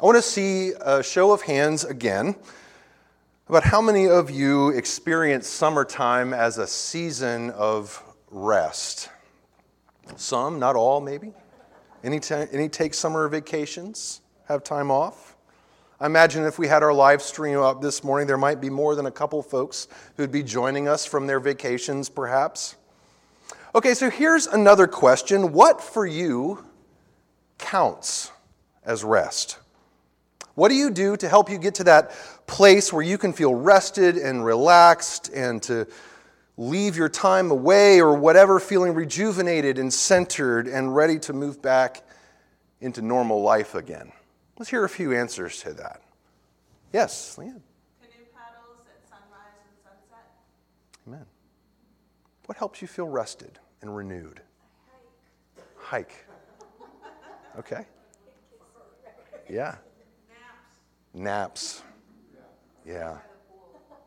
I want to see a show of hands again about how many of you experience summertime as a season of rest. Some, not all, maybe. Any, t- any take summer vacations, have time off? I imagine if we had our live stream up this morning, there might be more than a couple folks who'd be joining us from their vacations, perhaps. Okay, so here's another question What for you counts as rest? What do you do to help you get to that place where you can feel rested and relaxed and to leave your time away or whatever feeling rejuvenated and centered and ready to move back into normal life again? Let's hear a few answers to that. Yes, Leanne. Canoe paddles at sunrise and sunset. Amen. What helps you feel rested and renewed? Hike. Hike. Okay. Yeah. Naps. Yeah.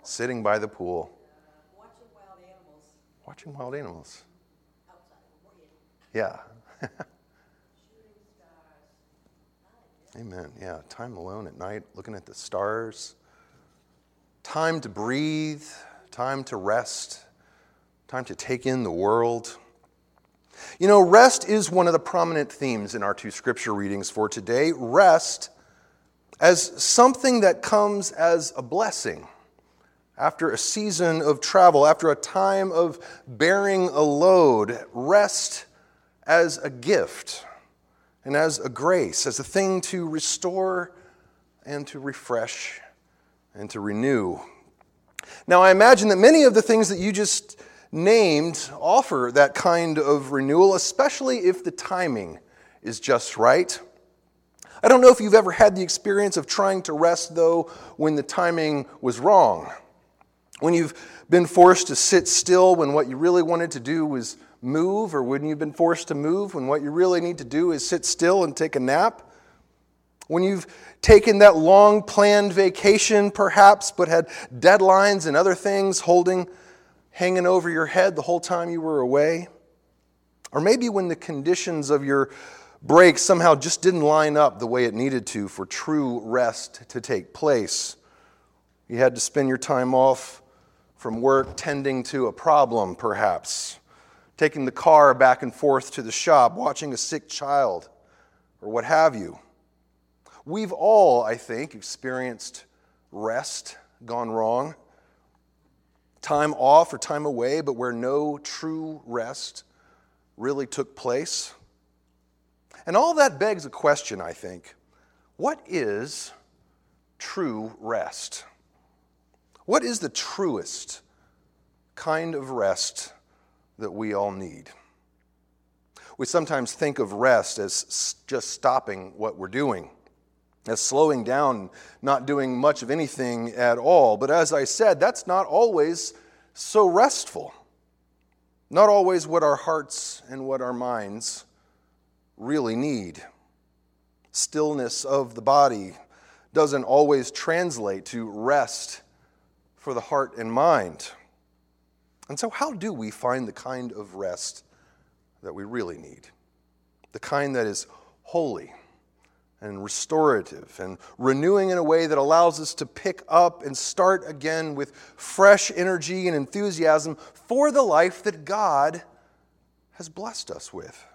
Sitting by the pool. Watching wild animals. Watching wild animals. Yeah. Amen. Yeah. Time alone at night, looking at the stars. Time to breathe. Time to rest. Time to take in the world. You know, rest is one of the prominent themes in our two scripture readings for today. Rest as something that comes as a blessing after a season of travel, after a time of bearing a load, rest as a gift and as a grace, as a thing to restore and to refresh and to renew. Now, I imagine that many of the things that you just named offer that kind of renewal, especially if the timing is just right. I don't know if you've ever had the experience of trying to rest, though, when the timing was wrong. When you've been forced to sit still when what you really wanted to do was move, or when you've been forced to move when what you really need to do is sit still and take a nap. When you've taken that long planned vacation, perhaps, but had deadlines and other things holding, hanging over your head the whole time you were away. Or maybe when the conditions of your break somehow just didn't line up the way it needed to for true rest to take place. You had to spend your time off from work tending to a problem, perhaps, taking the car back and forth to the shop, watching a sick child, or what have you. We've all, I think, experienced rest gone wrong, time off or time away, but where no true rest really took place. And all that begs a question, I think. What is true rest? What is the truest kind of rest that we all need? We sometimes think of rest as just stopping what we're doing, as slowing down, not doing much of anything at all. But as I said, that's not always so restful. Not always what our hearts and what our minds really need. Stillness of the body doesn't always translate to rest for the heart and mind. And so, how do we find the kind of rest that we really need? The kind that is holy and restorative and renewing in a way that allows us to pick up and start again with fresh energy and enthusiasm for the life that God has blessed us with.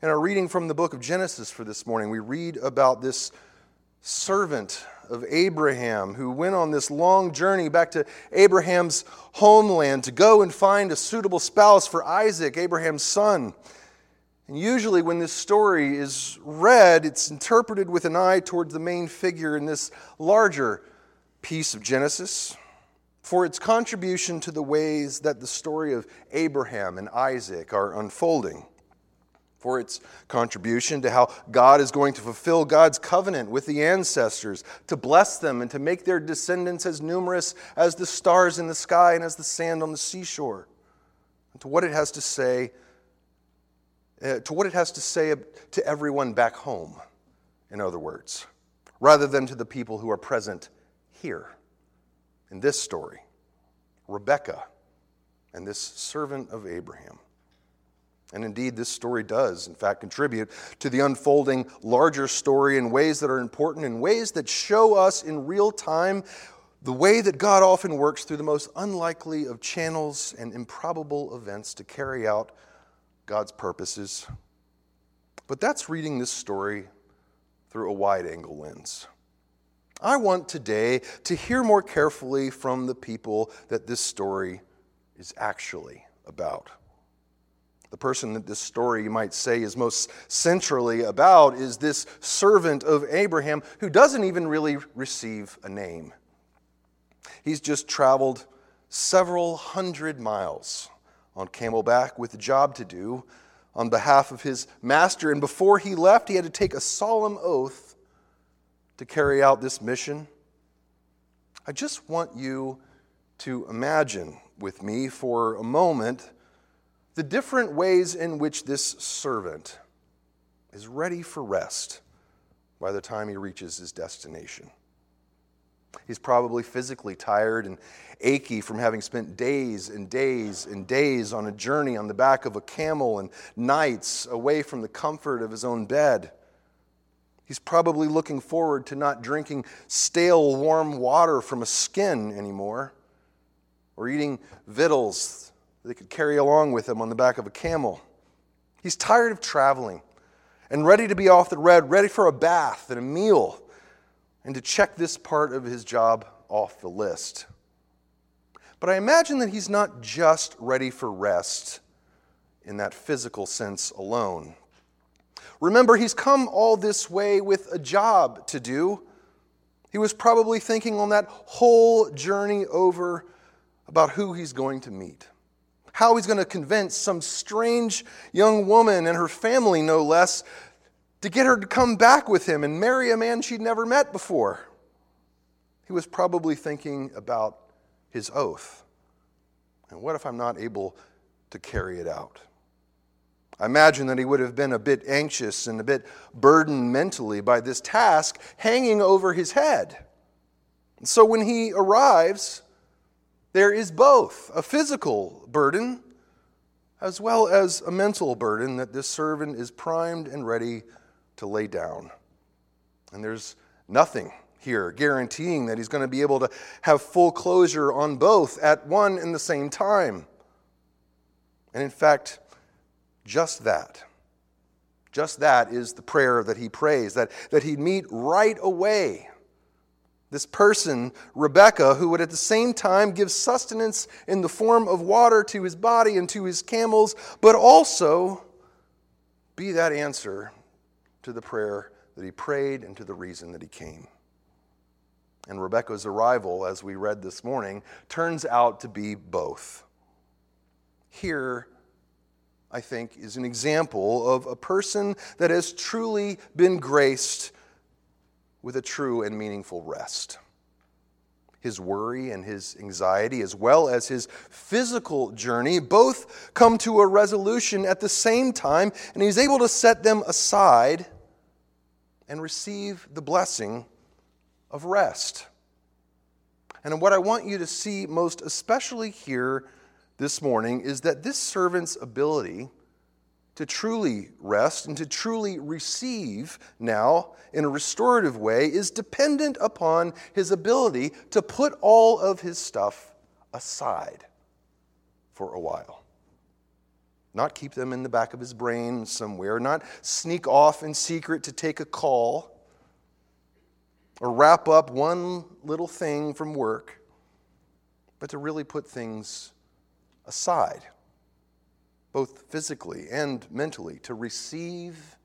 In our reading from the book of Genesis for this morning, we read about this servant of Abraham who went on this long journey back to Abraham's homeland to go and find a suitable spouse for Isaac, Abraham's son. And usually, when this story is read, it's interpreted with an eye towards the main figure in this larger piece of Genesis for its contribution to the ways that the story of Abraham and Isaac are unfolding for its contribution to how God is going to fulfill God's covenant with the ancestors, to bless them and to make their descendants as numerous as the stars in the sky and as the sand on the seashore, and to what it has to say. Uh, to what it has to say to everyone back home, in other words, rather than to the people who are present here in this story Rebecca and this servant of Abraham. And indeed, this story does, in fact, contribute to the unfolding larger story in ways that are important, in ways that show us in real time the way that God often works through the most unlikely of channels and improbable events to carry out God's purposes. But that's reading this story through a wide angle lens. I want today to hear more carefully from the people that this story is actually about. The person that this story, you might say, is most centrally about is this servant of Abraham who doesn't even really receive a name. He's just traveled several hundred miles on camelback with a job to do on behalf of his master. And before he left, he had to take a solemn oath to carry out this mission. I just want you to imagine with me for a moment the different ways in which this servant is ready for rest by the time he reaches his destination. He's probably physically tired and achy from having spent days and days and days on a journey on the back of a camel and nights away from the comfort of his own bed. He's probably looking forward to not drinking stale, warm water from a skin anymore or eating victuals he could carry along with him on the back of a camel. He's tired of traveling and ready to be off the red, ready for a bath and a meal and to check this part of his job off the list. But I imagine that he's not just ready for rest in that physical sense alone. Remember, he's come all this way with a job to do. He was probably thinking on that whole journey over about who he's going to meet, how he's going to convince some strange young woman and her family, no less, to get her to come back with him and marry a man she'd never met before. He was probably thinking about his oath. And what if I'm not able to carry it out? I imagine that he would have been a bit anxious and a bit burdened mentally by this task hanging over his head. And so when he arrives, there is both a physical burden as well as a mental burden that this servant is primed and ready to lay down. And there's nothing here guaranteeing that he's going to be able to have full closure on both at one and the same time. And in fact, just that, just that is the prayer that he prays, that, that he'd meet right away this person, Rebecca, who would at the same time give sustenance in the form of water to his body and to his camels, but also be that answer to the prayer that he prayed and to the reason that he came. And Rebecca's arrival, as we read this morning, turns out to be both. Here, I think, is an example of a person that has truly been graced with a true and meaningful rest. His worry and his anxiety, as well as his physical journey, both come to a resolution at the same time, and he's able to set them aside and receive the blessing of rest. And what I want you to see most especially here this morning is that this servant's ability to truly rest and to truly receive now in a restorative way is dependent upon his ability to put all of his stuff aside for a while. Not keep them in the back of his brain somewhere, not sneak off in secret to take a call or wrap up one little thing from work, but to really put things aside, both physically and mentally, to receive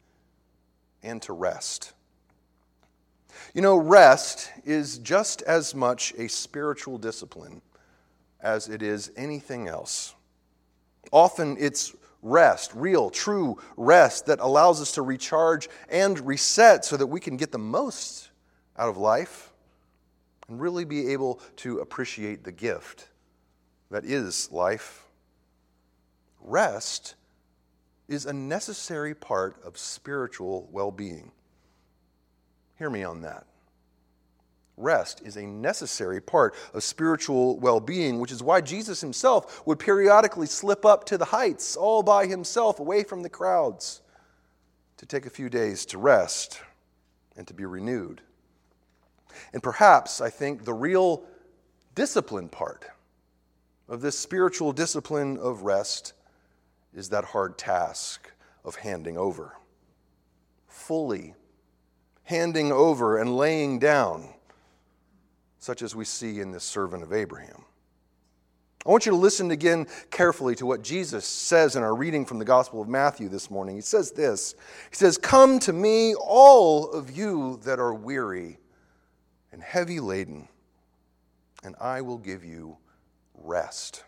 and to rest. You know, rest is just as much a spiritual discipline as it is anything else. Often it's rest, real, true rest that allows us to recharge and reset so that we can get the most out of life and really be able to appreciate the gift that is life. Rest is a necessary part of spiritual well being. Hear me on that. Rest is a necessary part of spiritual well being, which is why Jesus himself would periodically slip up to the heights all by himself, away from the crowds, to take a few days to rest and to be renewed. And perhaps, I think, the real discipline part of this spiritual discipline of rest is that hard task of handing over. Fully handing over and laying down such as we see in this servant of Abraham. I want you to listen again carefully to what Jesus says in our reading from the Gospel of Matthew this morning. He says this He says, Come to me, all of you that are weary and heavy laden, and I will give you rest.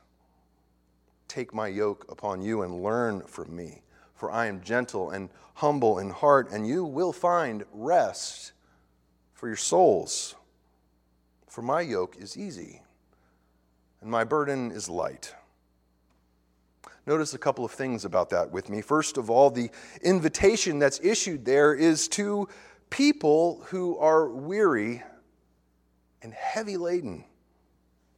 Take my yoke upon you and learn from me, for I am gentle and humble in heart, and you will find rest for your souls. For my yoke is easy, and my burden is light. Notice a couple of things about that with me. First of all, the invitation that's issued there is to people who are weary and heavy laden,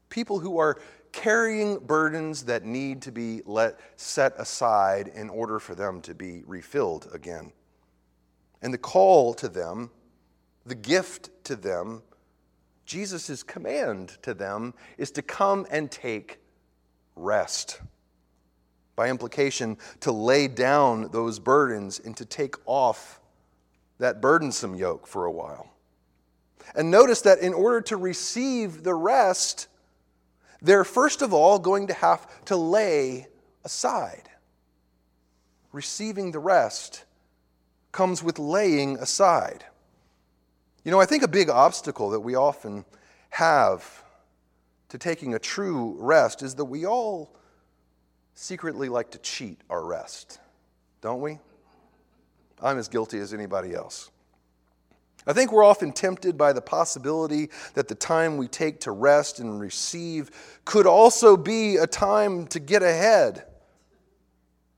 people who are carrying burdens that need to be let set aside in order for them to be refilled again. And the call to them, the gift to them, Jesus' command to them is to come and take rest. By implication, to lay down those burdens and to take off that burdensome yoke for a while. And notice that in order to receive the rest, they're first of all going to have to lay aside. Receiving the rest comes with laying aside. You know, I think a big obstacle that we often have to taking a true rest is that we all secretly like to cheat our rest, don't we? I'm as guilty as anybody else. I think we're often tempted by the possibility that the time we take to rest and receive could also be a time to get ahead,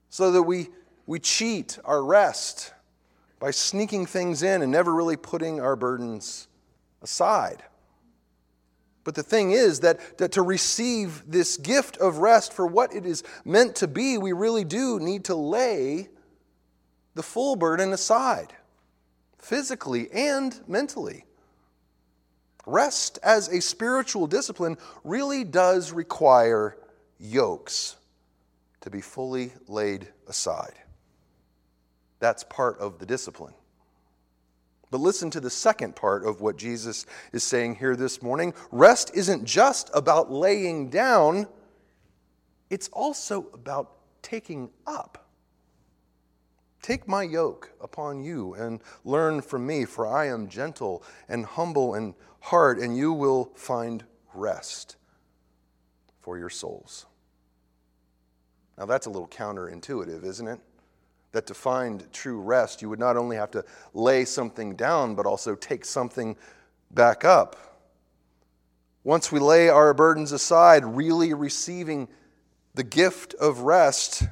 so that we, we cheat our rest by sneaking things in and never really putting our burdens aside. But the thing is that, that to receive this gift of rest for what it is meant to be, we really do need to lay the full burden aside physically and mentally. Rest as a spiritual discipline really does require yokes to be fully laid aside. That's part of the discipline. But listen to the second part of what Jesus is saying here this morning. Rest isn't just about laying down, it's also about taking up. Take my yoke upon you and learn from me, for I am gentle and humble in heart, and you will find rest for your souls. Now, that's a little counterintuitive, isn't it? That to find true rest, you would not only have to lay something down, but also take something back up. Once we lay our burdens aside, really receiving the gift of rest,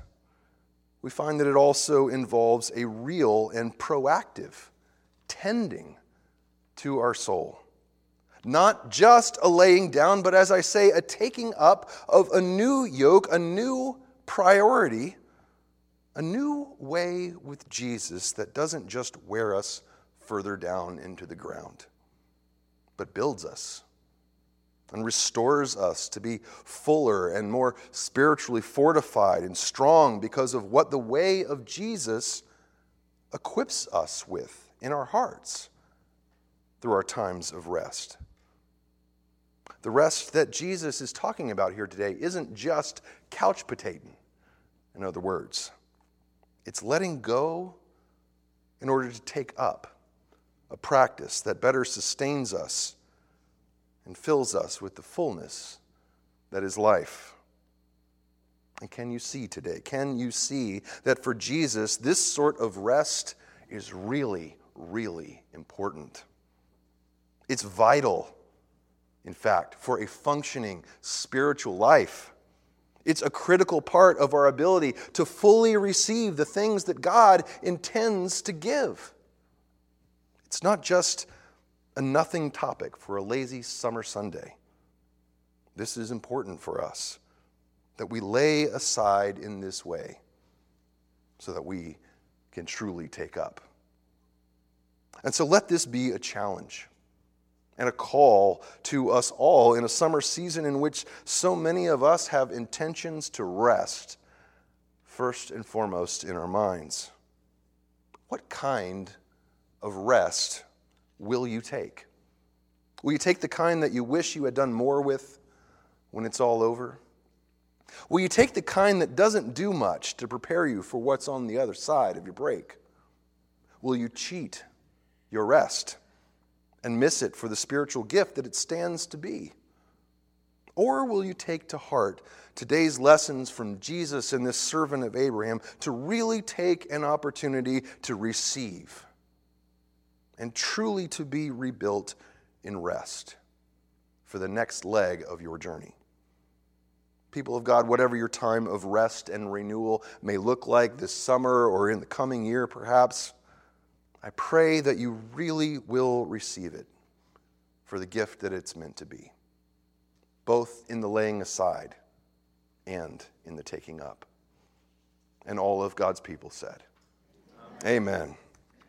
we find that it also involves a real and proactive tending to our soul. Not just a laying down, but as I say, a taking up of a new yoke, a new priority, a new way with Jesus that doesn't just wear us further down into the ground, but builds us and restores us to be fuller and more spiritually fortified and strong because of what the way of Jesus equips us with in our hearts through our times of rest. The rest that Jesus is talking about here today isn't just couch potating, in other words. It's letting go in order to take up a practice that better sustains us and fills us with the fullness that is life. And can you see today? Can you see that for Jesus, this sort of rest is really, really important? It's vital, in fact, for a functioning spiritual life. It's a critical part of our ability to fully receive the things that God intends to give. It's not just a nothing topic for a lazy summer Sunday. This is important for us that we lay aside in this way so that we can truly take up. And so let this be a challenge and a call to us all in a summer season in which so many of us have intentions to rest, first and foremost in our minds. What kind of rest will you take? Will you take the kind that you wish you had done more with when it's all over? Will you take the kind that doesn't do much to prepare you for what's on the other side of your break? Will you cheat your rest and miss it for the spiritual gift that it stands to be? Or will you take to heart today's lessons from Jesus and this servant of Abraham to really take an opportunity to receive and truly to be rebuilt in rest for the next leg of your journey? People of God, whatever your time of rest and renewal may look like this summer or in the coming year, perhaps, I pray that you really will receive it for the gift that it's meant to be, both in the laying aside and in the taking up. And all of God's people said, Amen. Amen.